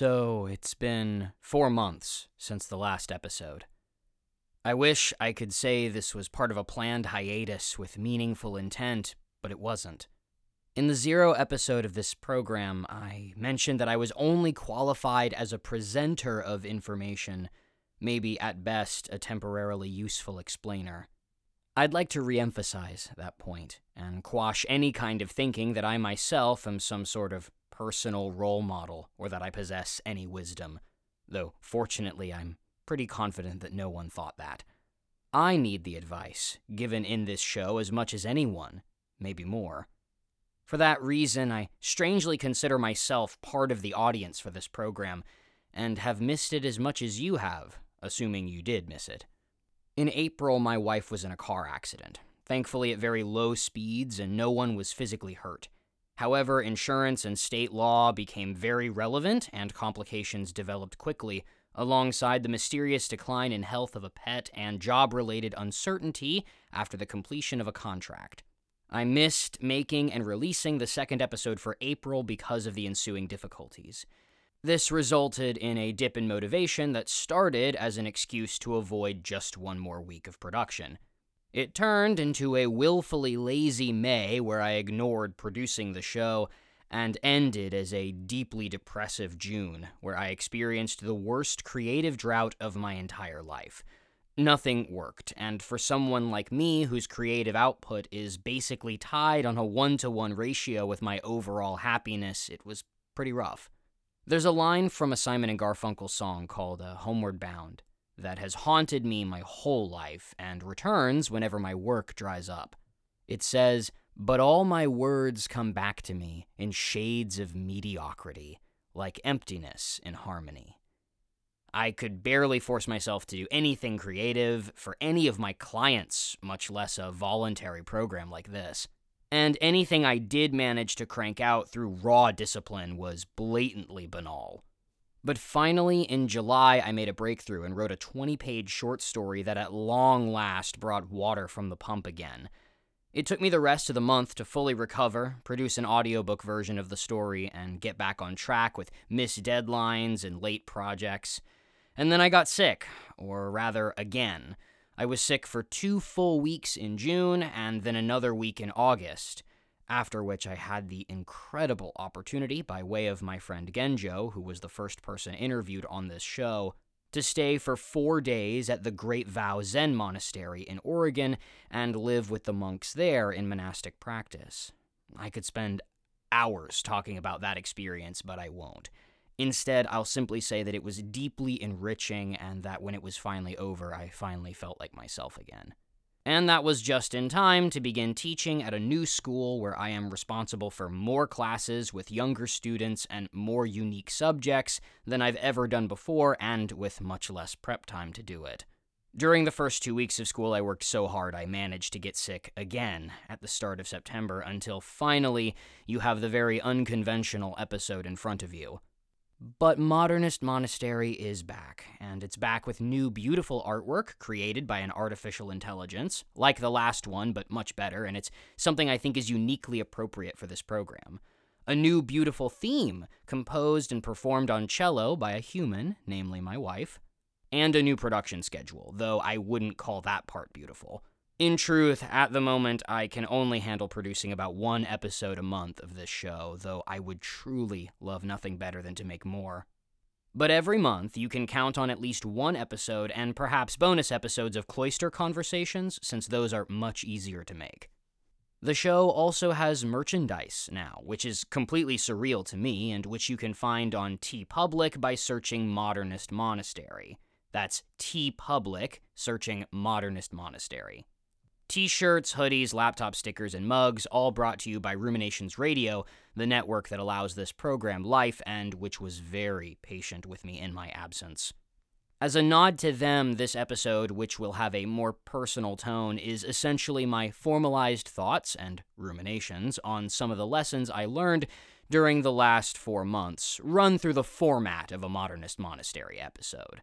So, it's been four months since the last episode. I wish I could say this was part of a planned hiatus with meaningful intent, but it wasn't. In the zero episode of this program, I mentioned that I was only qualified as a presenter of information, maybe at best a temporarily useful explainer. I'd like to reemphasize that point and quash any kind of thinking that I myself am some sort of personal role model or that I possess any wisdom, though fortunately I'm pretty confident that no one thought that. I need the advice given in this show as much as anyone, maybe more. For that reason, I strangely consider myself part of the audience for this program and have missed it as much as you have, assuming you did miss it. In April, my wife was in a car accident, thankfully at very low speeds, and no one was physically hurt. However, insurance and state law became very relevant, and complications developed quickly, alongside the mysterious decline in health of a pet and job related uncertainty after the completion of a contract. I missed making and releasing the second episode for April because of the ensuing difficulties. This resulted in a dip in motivation that started as an excuse to avoid just one more week of production. It turned into a willfully lazy May where I ignored producing the show, and ended as a deeply depressive June where I experienced the worst creative drought of my entire life. Nothing worked, and for someone like me whose creative output is basically tied on a one to one ratio with my overall happiness, it was pretty rough. There's a line from a Simon and Garfunkel song called uh, Homeward Bound that has haunted me my whole life and returns whenever my work dries up. It says, But all my words come back to me in shades of mediocrity, like emptiness in harmony. I could barely force myself to do anything creative for any of my clients, much less a voluntary program like this. And anything I did manage to crank out through raw discipline was blatantly banal. But finally, in July, I made a breakthrough and wrote a 20 page short story that at long last brought water from the pump again. It took me the rest of the month to fully recover, produce an audiobook version of the story, and get back on track with missed deadlines and late projects. And then I got sick, or rather, again. I was sick for two full weeks in June and then another week in August after which I had the incredible opportunity, by way of my friend Genjo, who was the first person interviewed on this show, to stay for four days at the Great Vow Zen Monastery in Oregon and live with the monks there in monastic practice. I could spend hours talking about that experience, but I won't. Instead, I'll simply say that it was deeply enriching and that when it was finally over, I finally felt like myself again. And that was just in time to begin teaching at a new school where I am responsible for more classes with younger students and more unique subjects than I've ever done before, and with much less prep time to do it. During the first two weeks of school, I worked so hard I managed to get sick again at the start of September until finally you have the very unconventional episode in front of you. But Modernist Monastery is back, and it's back with new beautiful artwork created by an artificial intelligence, like the last one, but much better, and it's something I think is uniquely appropriate for this program. A new beautiful theme, composed and performed on cello by a human, namely my wife, and a new production schedule, though I wouldn't call that part beautiful. In truth, at the moment, I can only handle producing about one episode a month of this show, though I would truly love nothing better than to make more. But every month, you can count on at least one episode and perhaps bonus episodes of Cloister Conversations, since those are much easier to make. The show also has merchandise now, which is completely surreal to me and which you can find on TeePublic by searching Modernist Monastery. That's TeePublic, searching Modernist Monastery. T shirts, hoodies, laptop stickers, and mugs, all brought to you by Ruminations Radio, the network that allows this program life and which was very patient with me in my absence. As a nod to them, this episode, which will have a more personal tone, is essentially my formalized thoughts and ruminations on some of the lessons I learned during the last four months, run through the format of a modernist monastery episode.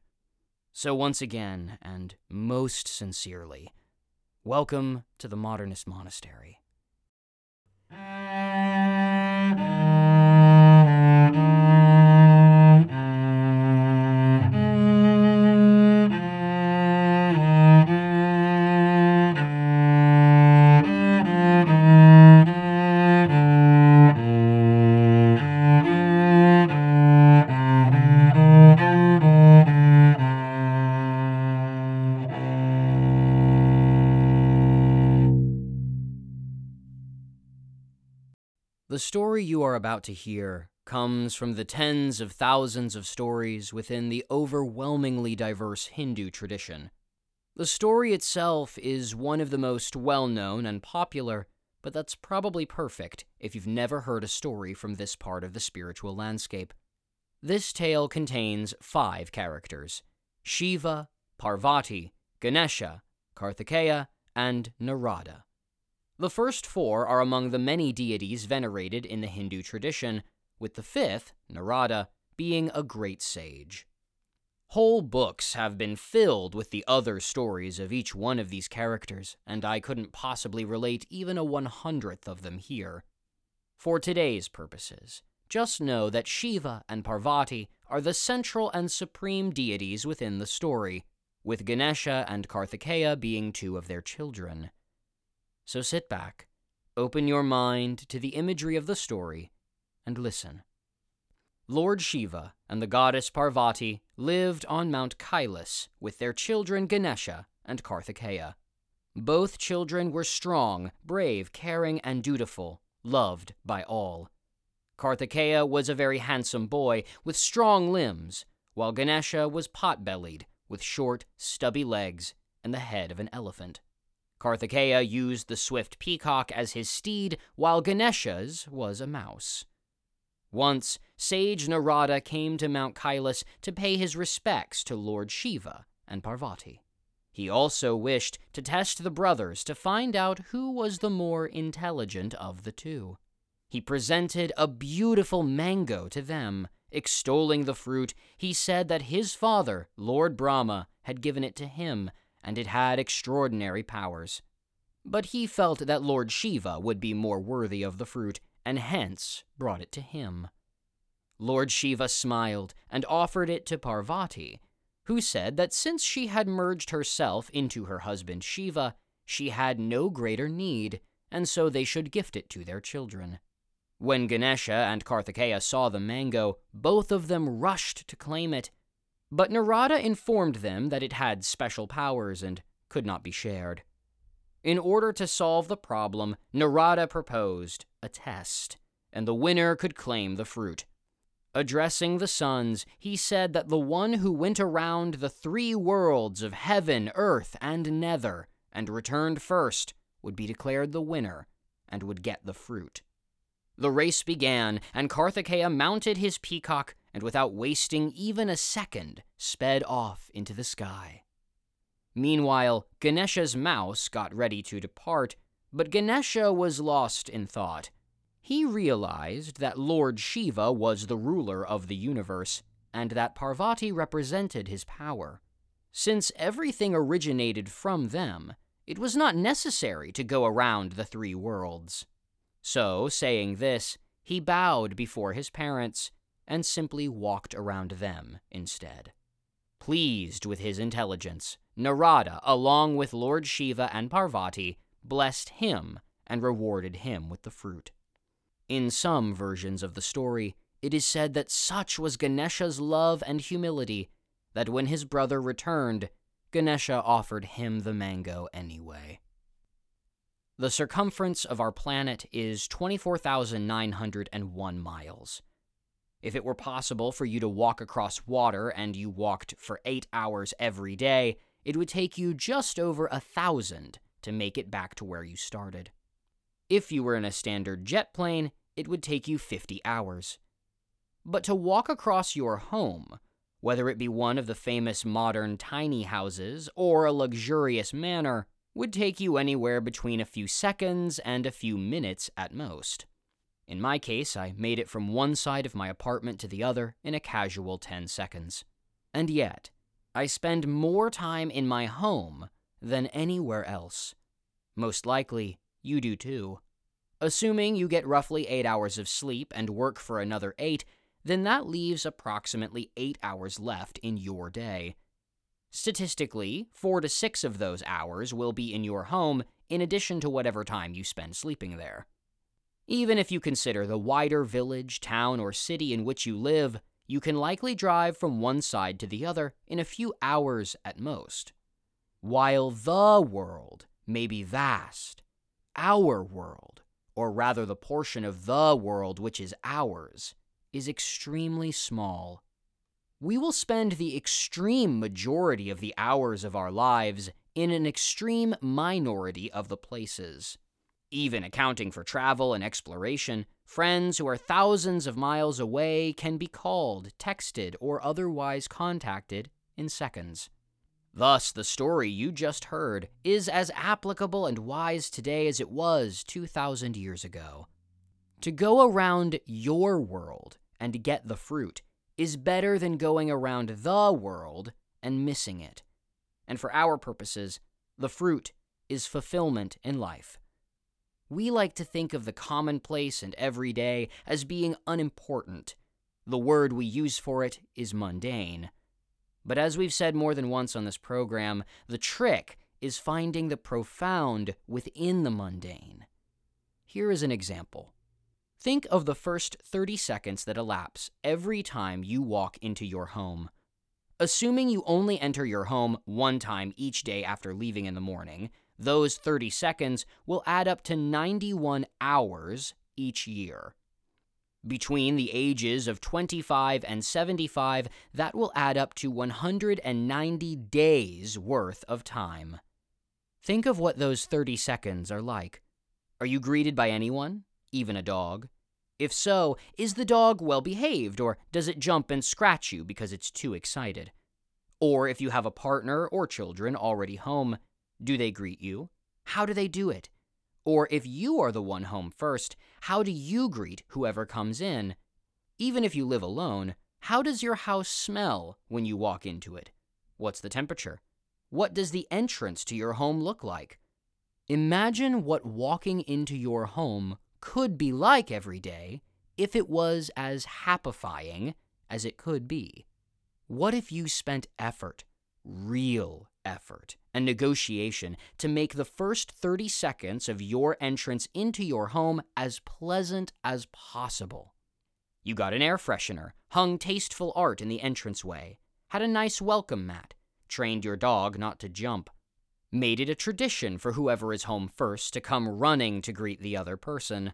So, once again, and most sincerely, Welcome to the Modernist Monastery. The story you are about to hear comes from the tens of thousands of stories within the overwhelmingly diverse Hindu tradition. The story itself is one of the most well known and popular, but that's probably perfect if you've never heard a story from this part of the spiritual landscape. This tale contains five characters Shiva, Parvati, Ganesha, Karthikeya, and Narada. The first four are among the many deities venerated in the Hindu tradition, with the fifth, Narada, being a great sage. Whole books have been filled with the other stories of each one of these characters, and I couldn't possibly relate even a one hundredth of them here. For today's purposes, just know that Shiva and Parvati are the central and supreme deities within the story, with Ganesha and Karthikeya being two of their children. So sit back, open your mind to the imagery of the story, and listen. Lord Shiva and the goddess Parvati lived on Mount Kailas with their children Ganesha and Karthikeya. Both children were strong, brave, caring, and dutiful, loved by all. Karthikeya was a very handsome boy with strong limbs, while Ganesha was pot bellied, with short, stubby legs and the head of an elephant. Karthikeya used the swift peacock as his steed, while Ganesha's was a mouse. Once, sage Narada came to Mount Kailas to pay his respects to Lord Shiva and Parvati. He also wished to test the brothers to find out who was the more intelligent of the two. He presented a beautiful mango to them. Extolling the fruit, he said that his father, Lord Brahma, had given it to him and it had extraordinary powers. But he felt that Lord Shiva would be more worthy of the fruit, and hence brought it to him. Lord Shiva smiled and offered it to Parvati, who said that since she had merged herself into her husband Shiva, she had no greater need, and so they should gift it to their children. When Ganesha and Karthikeya saw the mango, both of them rushed to claim it, but Narada informed them that it had special powers and could not be shared. In order to solve the problem, Narada proposed a test, and the winner could claim the fruit. Addressing the sons, he said that the one who went around the three worlds of heaven, earth, and nether, and returned first, would be declared the winner and would get the fruit. The race began, and Karthikeya mounted his peacock and without wasting even a second, sped off into the sky. Meanwhile, Ganesha's mouse got ready to depart, but Ganesha was lost in thought. He realized that Lord Shiva was the ruler of the universe, and that Parvati represented his power. Since everything originated from them, it was not necessary to go around the three worlds. So, saying this, he bowed before his parents and simply walked around them instead. Pleased with his intelligence, Narada, along with Lord Shiva and Parvati, blessed him and rewarded him with the fruit. In some versions of the story, it is said that such was Ganesha's love and humility that when his brother returned, Ganesha offered him the mango anyway. The circumference of our planet is 24,901 miles. If it were possible for you to walk across water and you walked for eight hours every day, it would take you just over a thousand to make it back to where you started. If you were in a standard jet plane, it would take you 50 hours. But to walk across your home, whether it be one of the famous modern tiny houses or a luxurious manor, would take you anywhere between a few seconds and a few minutes at most. In my case, I made it from one side of my apartment to the other in a casual 10 seconds. And yet, I spend more time in my home than anywhere else. Most likely, you do too. Assuming you get roughly 8 hours of sleep and work for another 8, then that leaves approximately 8 hours left in your day. Statistically, four to six of those hours will be in your home, in addition to whatever time you spend sleeping there. Even if you consider the wider village, town, or city in which you live, you can likely drive from one side to the other in a few hours at most. While the world may be vast, our world, or rather the portion of the world which is ours, is extremely small. We will spend the extreme majority of the hours of our lives in an extreme minority of the places. Even accounting for travel and exploration, friends who are thousands of miles away can be called, texted, or otherwise contacted in seconds. Thus, the story you just heard is as applicable and wise today as it was 2,000 years ago. To go around your world and get the fruit is better than going around the world and missing it. And for our purposes, the fruit is fulfillment in life. We like to think of the commonplace and everyday as being unimportant. The word we use for it is mundane. But as we've said more than once on this program, the trick is finding the profound within the mundane. Here is an example. Think of the first 30 seconds that elapse every time you walk into your home. Assuming you only enter your home one time each day after leaving in the morning, those 30 seconds will add up to 91 hours each year. Between the ages of 25 and 75, that will add up to 190 days worth of time. Think of what those 30 seconds are like. Are you greeted by anyone, even a dog? If so, is the dog well behaved, or does it jump and scratch you because it's too excited? Or if you have a partner or children already home, do they greet you? How do they do it? Or if you are the one home first, how do you greet whoever comes in? Even if you live alone, how does your house smell when you walk into it? What's the temperature? What does the entrance to your home look like? Imagine what walking into your home could be like every day if it was as happifying as it could be. What if you spent effort, real effort, and negotiation to make the first 30 seconds of your entrance into your home as pleasant as possible. You got an air freshener, hung tasteful art in the entranceway, had a nice welcome mat, trained your dog not to jump, made it a tradition for whoever is home first to come running to greet the other person.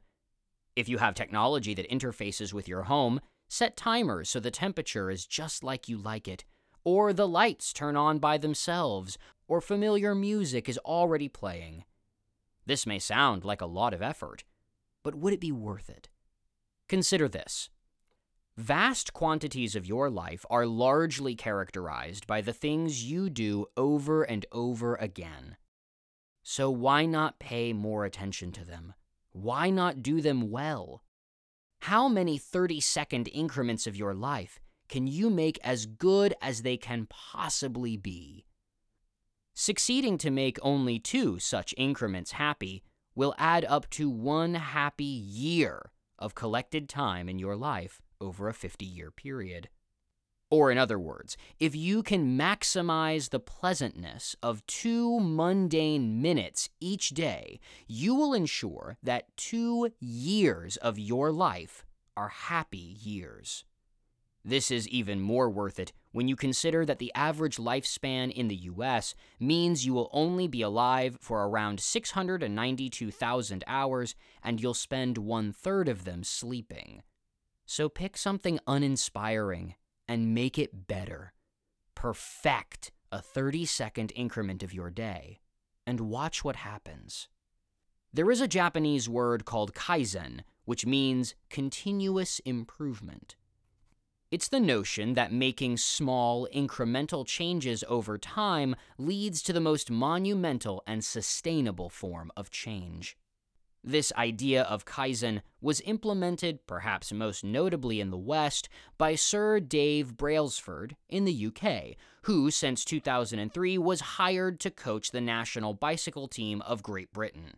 If you have technology that interfaces with your home, set timers so the temperature is just like you like it, or the lights turn on by themselves, or familiar music is already playing. This may sound like a lot of effort, but would it be worth it? Consider this. Vast quantities of your life are largely characterized by the things you do over and over again. So why not pay more attention to them? Why not do them well? How many 30 second increments of your life can you make as good as they can possibly be? Succeeding to make only two such increments happy will add up to one happy year of collected time in your life over a 50 year period. Or, in other words, if you can maximize the pleasantness of two mundane minutes each day, you will ensure that two years of your life are happy years. This is even more worth it when you consider that the average lifespan in the US means you will only be alive for around 692,000 hours and you'll spend one third of them sleeping. So pick something uninspiring and make it better. Perfect a 30 second increment of your day and watch what happens. There is a Japanese word called kaizen, which means continuous improvement. It's the notion that making small, incremental changes over time leads to the most monumental and sustainable form of change. This idea of Kaizen was implemented, perhaps most notably in the West, by Sir Dave Brailsford in the UK, who since 2003 was hired to coach the national bicycle team of Great Britain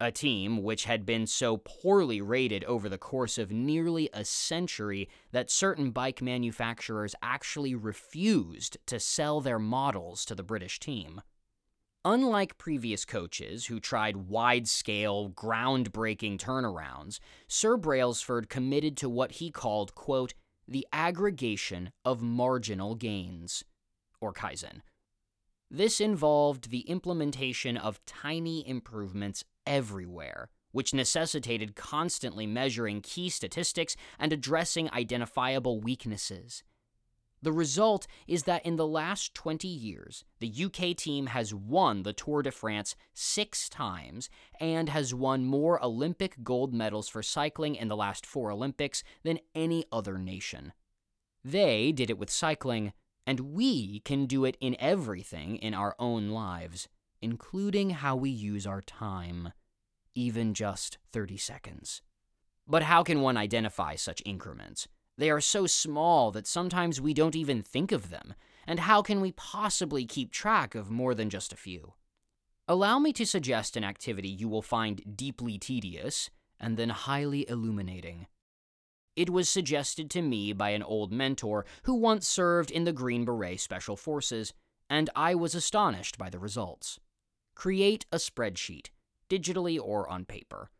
a team which had been so poorly rated over the course of nearly a century that certain bike manufacturers actually refused to sell their models to the British team. Unlike previous coaches who tried wide scale, groundbreaking turnarounds, Sir Brailsford committed to what he called, quote, the aggregation of marginal gains, or Kaizen. This involved the implementation of tiny improvements everywhere, which necessitated constantly measuring key statistics and addressing identifiable weaknesses. The result is that in the last 20 years, the UK team has won the Tour de France six times and has won more Olympic gold medals for cycling in the last four Olympics than any other nation. They did it with cycling, and we can do it in everything in our own lives, including how we use our time even just 30 seconds. But how can one identify such increments? They are so small that sometimes we don't even think of them, and how can we possibly keep track of more than just a few? Allow me to suggest an activity you will find deeply tedious and then highly illuminating. It was suggested to me by an old mentor who once served in the Green Beret Special Forces, and I was astonished by the results. Create a spreadsheet digitally or on paper.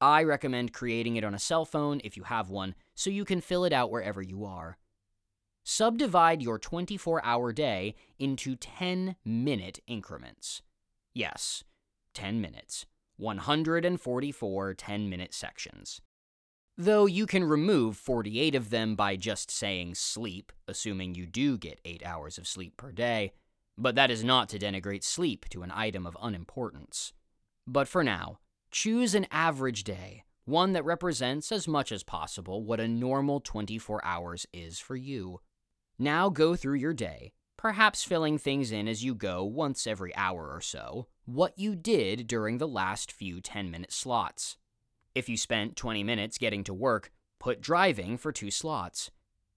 I recommend creating it on a cell phone if you have one, so you can fill it out wherever you are. Subdivide your 24 hour day into 10 minute increments. Yes, 10 minutes. 144 10 minute sections. Though you can remove 48 of them by just saying sleep, assuming you do get 8 hours of sleep per day, but that is not to denigrate sleep to an item of unimportance. But for now, choose an average day, one that represents as much as possible what a normal 24 hours is for you. Now go through your day, perhaps filling things in as you go once every hour or so, what you did during the last few 10 minute slots. If you spent 20 minutes getting to work, put driving for two slots.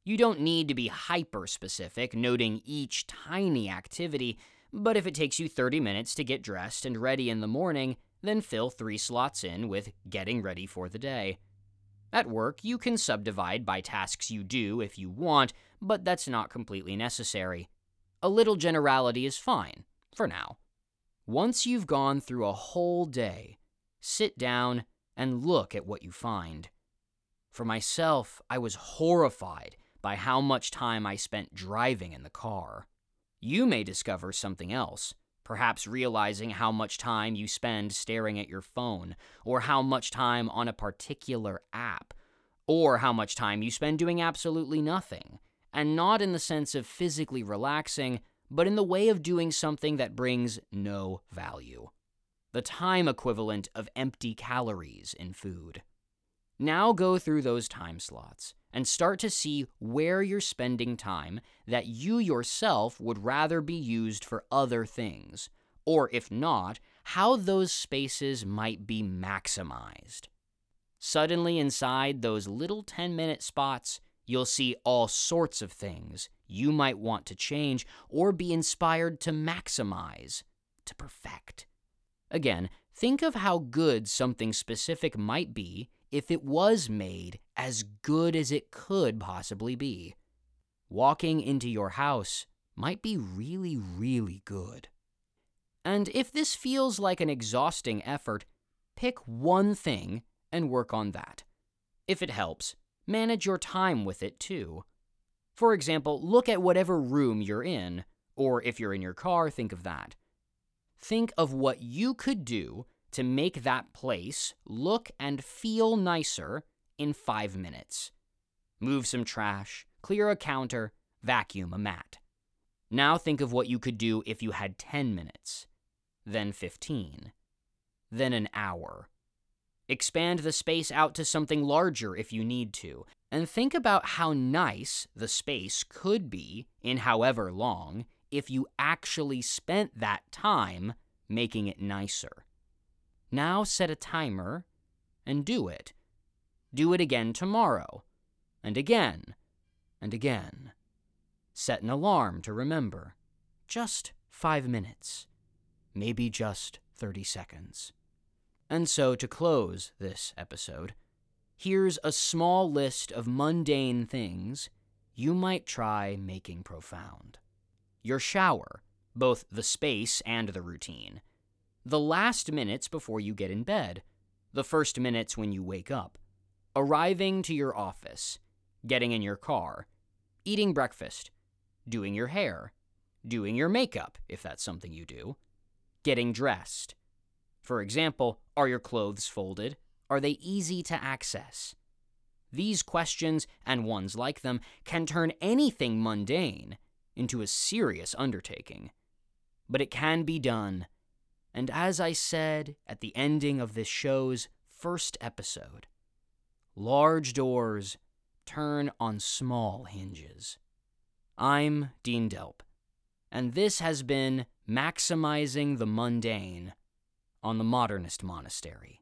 You don't need to be hyper specific, noting each tiny activity but if it takes you 30 minutes to get dressed and ready in the morning, then fill three slots in with getting ready for the day. At work, you can subdivide by tasks you do if you want, but that's not completely necessary. A little generality is fine, for now. Once you've gone through a whole day, sit down and look at what you find. For myself, I was horrified by how much time I spent driving in the car. You may discover something else, perhaps realizing how much time you spend staring at your phone, or how much time on a particular app, or how much time you spend doing absolutely nothing, and not in the sense of physically relaxing, but in the way of doing something that brings no value. The time equivalent of empty calories in food. Now go through those time slots and start to see where you're spending time that you yourself would rather be used for other things, or if not, how those spaces might be maximized. Suddenly, inside those little 10 minute spots, you'll see all sorts of things you might want to change or be inspired to maximize, to perfect. Again, think of how good something specific might be if it was made as good as it could possibly be. Walking into your house might be really, really good. And if this feels like an exhausting effort, pick one thing and work on that. If it helps, manage your time with it too. For example, look at whatever room you're in, or if you're in your car, think of that. Think of what you could do to make that place look and feel nicer in five minutes. Move some trash, clear a counter, vacuum a mat. Now think of what you could do if you had 10 minutes, then 15, then an hour. Expand the space out to something larger if you need to, and think about how nice the space could be in however long if you actually spent that time making it nicer. Now set a timer and do it. Do it again tomorrow, and again, and again. Set an alarm to remember. Just five minutes, maybe just 30 seconds. And so, to close this episode, here's a small list of mundane things you might try making profound. Your shower, both the space and the routine the last minutes before you get in bed, the first minutes when you wake up, arriving to your office, getting in your car, eating breakfast, doing your hair, doing your makeup, if that's something you do, getting dressed, For example, are your clothes folded? Are they easy to access? These questions, and ones like them, can turn anything mundane into a serious undertaking. But it can be done. And as I said at the ending of this show's first episode, large doors turn on small hinges. I'm Dean Delp, and this has been Maximizing the Mundane on the Modernist Monastery.